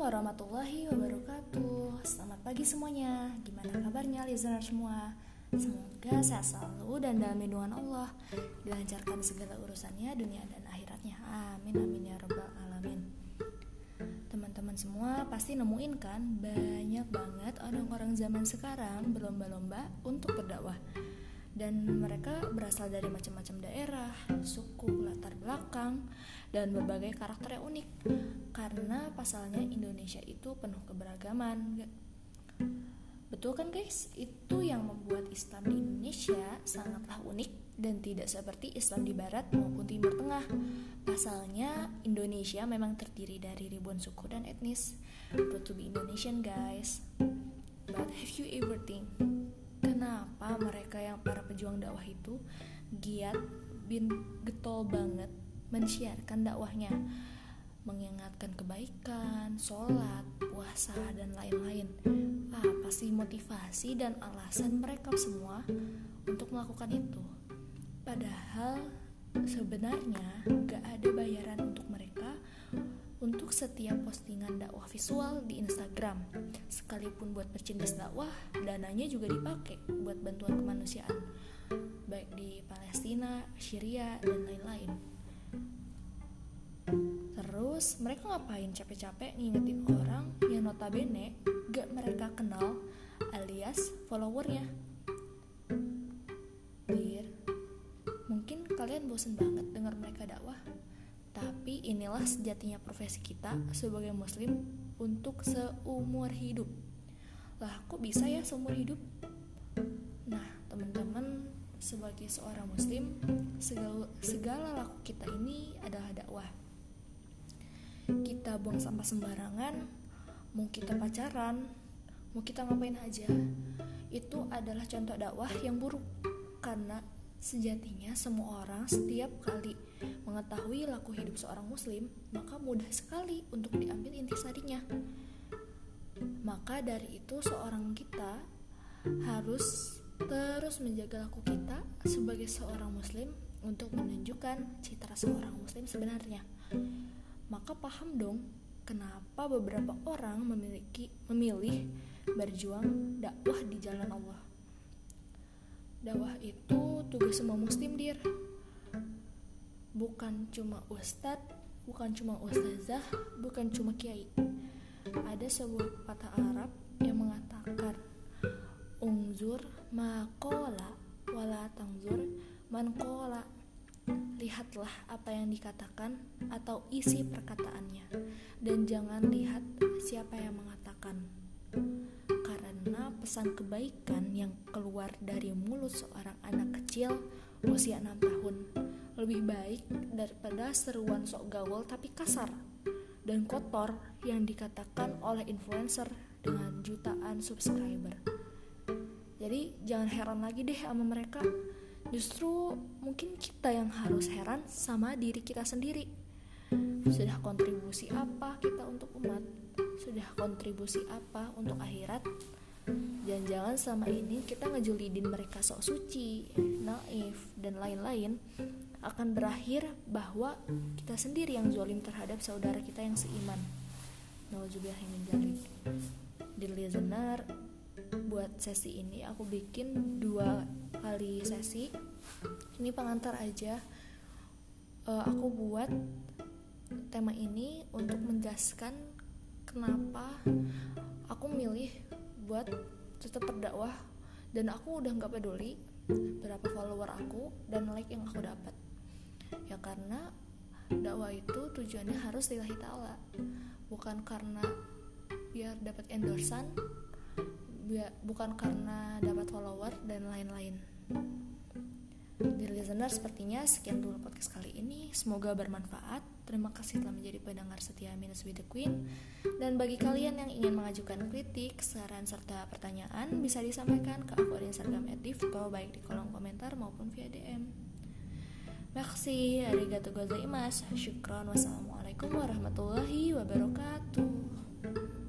warahmatullahi wabarakatuh. Selamat pagi semuanya. Gimana kabarnya listener semua? Semoga sehat selalu dan dalam lindungan Allah. Dilancarkan segala urusannya dunia dan akhiratnya. Amin amin ya rabbal alamin. Teman-teman semua pasti nemuin kan Banyak banget orang-orang zaman sekarang berlomba-lomba untuk berdakwah. Dan mereka berasal dari macam-macam daerah, suku, latar belakang, dan berbagai karakter yang unik. Karena pasalnya Indonesia itu penuh keberagaman. Betul kan guys? Itu yang membuat Islam di Indonesia sangatlah unik dan tidak seperti Islam di Barat maupun Timur Tengah. Pasalnya Indonesia memang terdiri dari ribuan suku dan etnis. Proud to be Indonesian guys. But have you ever think kenapa mereka yang para pejuang dakwah itu giat bin getol banget mensiarkan dakwahnya mengingatkan kebaikan, sholat, puasa, dan lain-lain. Apa sih motivasi dan alasan mereka semua untuk melakukan itu? Padahal sebenarnya gak ada bayaran untuk mereka untuk setiap postingan dakwah visual di Instagram. Sekalipun buat merchandise dakwah, dananya juga dipakai buat bantuan kemanusiaan, baik di Palestina, Syria, dan lain-lain. Terus mereka ngapain capek-capek ngingetin orang yang notabene gak mereka kenal alias followernya. Dir, mungkin kalian bosen banget dengar mereka dakwah tapi inilah sejatinya profesi kita sebagai muslim untuk seumur hidup. Lah, kok bisa ya seumur hidup? Nah, teman-teman, sebagai seorang muslim, segala, segala laku kita ini adalah dakwah. Kita buang sampah sembarangan, mau kita pacaran, mau kita ngapain aja, itu adalah contoh dakwah yang buruk karena Sejatinya semua orang setiap kali mengetahui laku hidup seorang muslim, maka mudah sekali untuk diambil intisarinya. Maka dari itu seorang kita harus terus menjaga laku kita sebagai seorang muslim untuk menunjukkan citra seorang muslim sebenarnya. Maka paham dong kenapa beberapa orang memiliki memilih berjuang dakwah di jalan Allah. Dakwah itu tugas semua muslim dir Bukan cuma ustadz, bukan cuma ustazah, bukan cuma kiai Ada sebuah patah Arab yang mengatakan Ungzur makola wala tangzur mankola Lihatlah apa yang dikatakan atau isi perkataannya Dan jangan lihat siapa yang mengatakan karena pesan kebaikan yang keluar dari mulut seorang anak kecil usia 6 tahun lebih baik daripada seruan sok gaul tapi kasar dan kotor yang dikatakan oleh influencer dengan jutaan subscriber. Jadi jangan heran lagi deh sama mereka. Justru mungkin kita yang harus heran sama diri kita sendiri. Sudah kontribusi apa kita untuk umat? Sudah kontribusi apa untuk akhirat? Jangan-jangan sama ini kita ngejulidin mereka sok suci, naif, dan lain-lain akan berakhir bahwa kita sendiri yang zolim terhadap saudara kita yang seiman. Nauzubillahimin Di listener, buat sesi ini aku bikin dua kali sesi. Ini pengantar aja. Uh, aku buat tema ini untuk menjelaskan kenapa aku milih buat tetap berdakwah dan aku udah nggak peduli berapa follower aku dan like yang aku dapat ya karena dakwah itu tujuannya harus lillahi ta'ala bukan karena biar dapat endorsan biar, bukan karena dapat follower dan lain-lain. Di listener sepertinya sekian dulu podcast kali ini. Semoga bermanfaat. Terima kasih telah menjadi pendengar setia minus with the queen. Dan bagi kalian yang ingin mengajukan kritik saran serta pertanyaan bisa disampaikan ke akun instagram atau baik di kolom komentar maupun via dm Makasih, arigatou gozaimasu, syukron, wassalamualaikum warahmatullahi wabarakatuh.